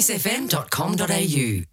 kissfm.com.au.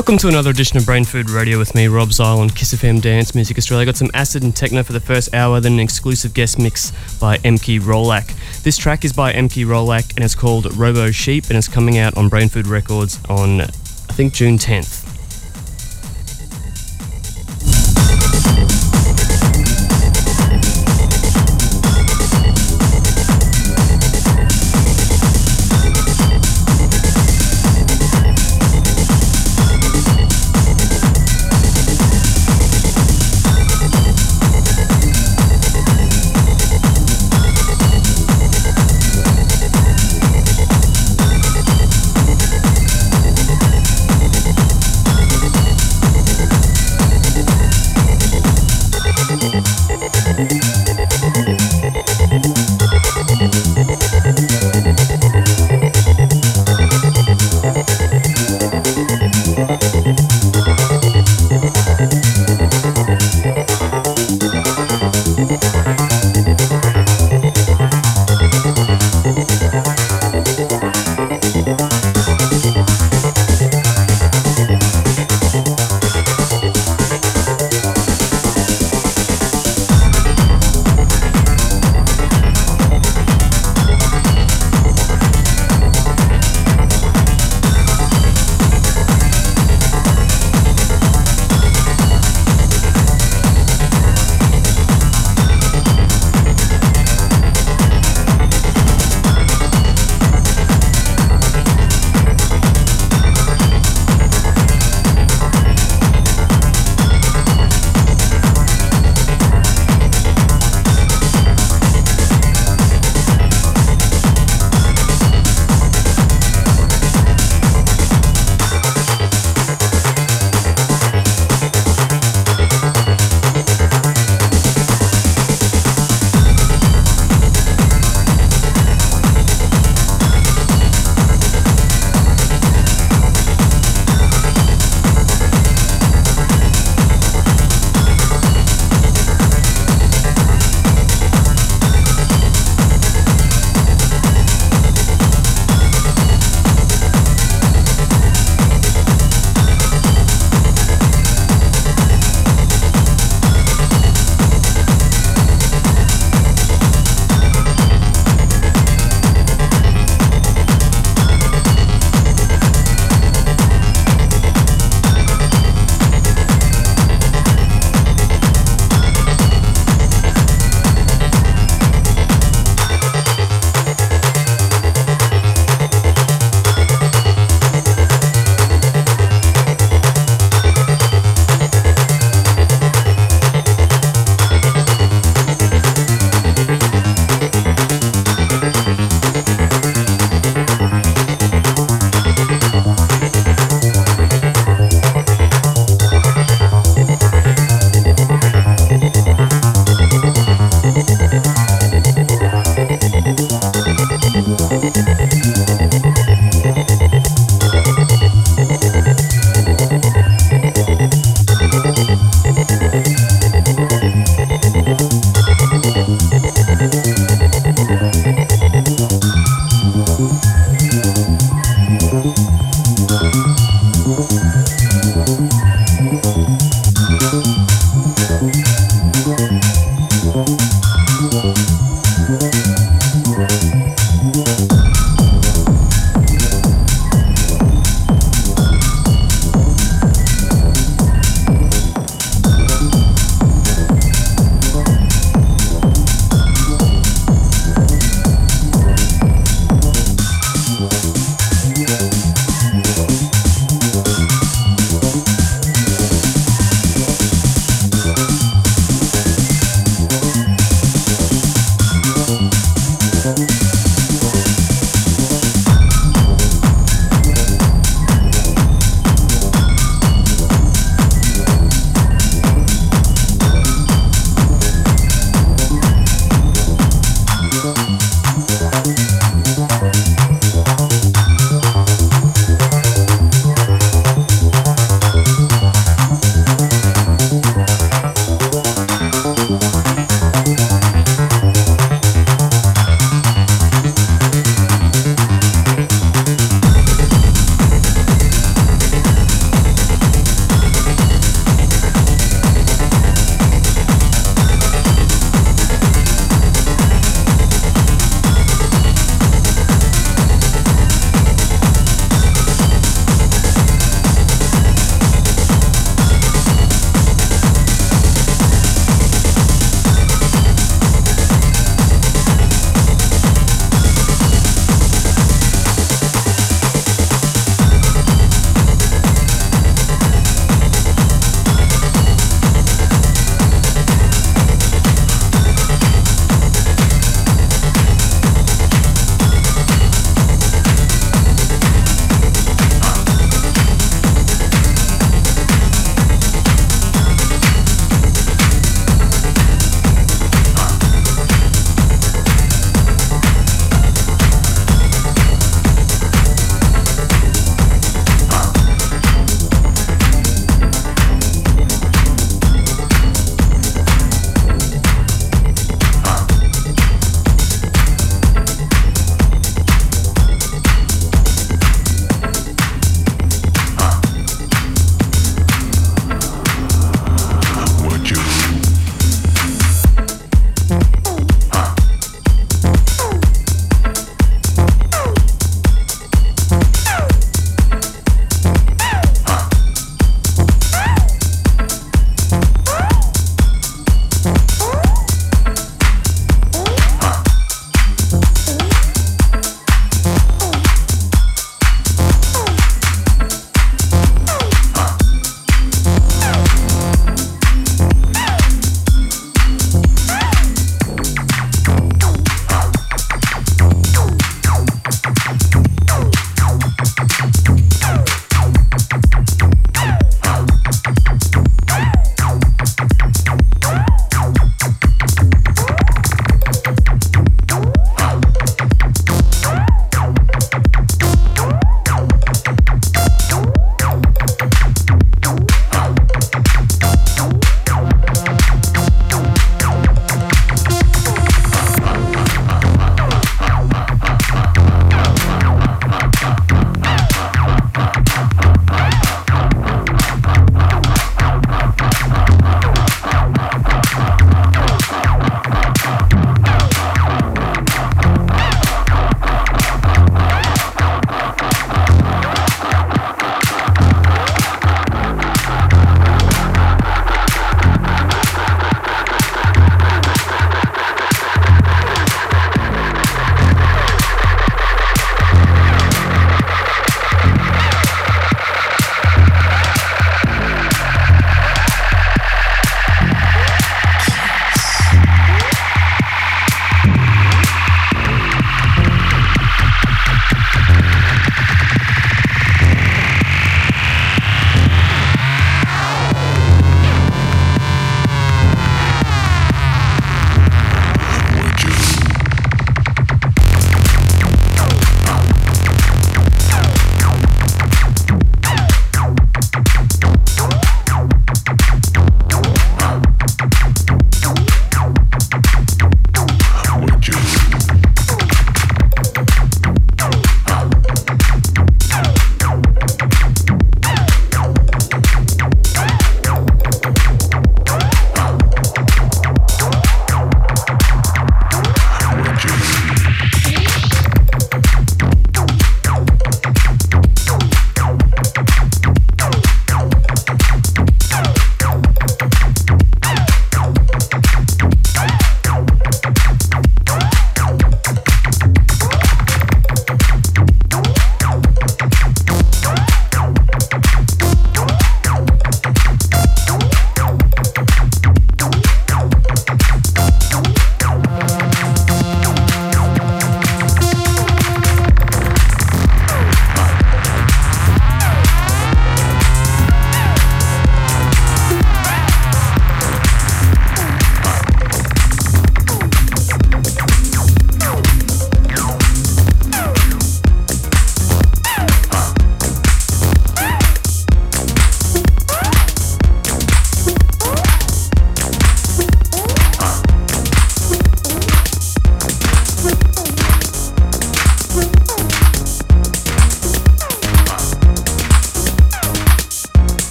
Welcome to another edition of Brain Food Radio with me, Rob Zile on Kiss FM Dance Music Australia. Got some acid and techno for the first hour, then an exclusive guest mix by Emky Rolack. This track is by Emky Rolack and it's called Robosheep and it's coming out on Brain Food Records on, I think, June 10th.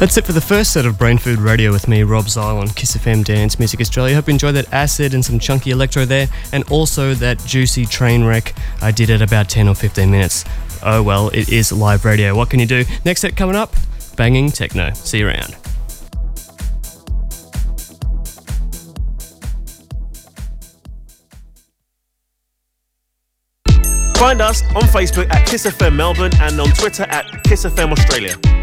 That's it for the first set of Brain Food Radio with me, Rob Zile on Kiss FM Dance Music Australia. Hope you enjoyed that acid and some chunky electro there, and also that juicy train wreck I did at about 10 or 15 minutes. Oh well, it is live radio. What can you do? Next set coming up, banging techno. See you around. Find us on Facebook at Kiss FM Melbourne and on Twitter at Kiss FM Australia.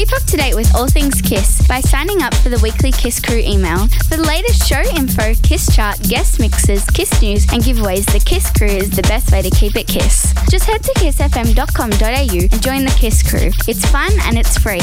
Keep up to date with all things Kiss by signing up for the weekly Kiss Crew email. For the latest show info, Kiss chart, guest mixes, Kiss news, and giveaways, the Kiss Crew is the best way to keep it Kiss. Just head to kissfm.com.au and join the Kiss Crew. It's fun and it's free.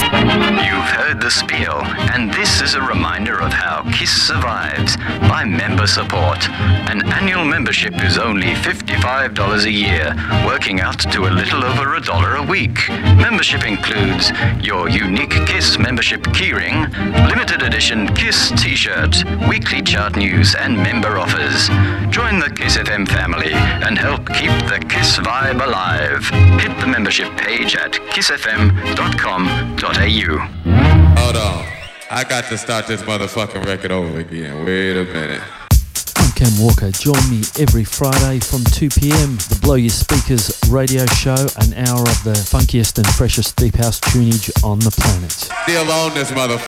You've heard the spiel, and this is a reminder of how KISS survives by member support. An annual membership is only $55 a year, working out to a little over a dollar a week. Membership includes your unique KISS membership keyring, limited edition KISS t shirt, weekly chart news, and member offers. Join the KISS FM family and help keep the KISS vibe alive. Hit the membership page at kissfm.com.au. Hold on. I got to start this motherfucking record over again. Wait a minute. I'm Cam Walker. Join me every Friday from 2 p.m. The Blow Your Speakers radio show, an hour of the funkiest and freshest deep house tunage on the planet. Still on this motherfucker.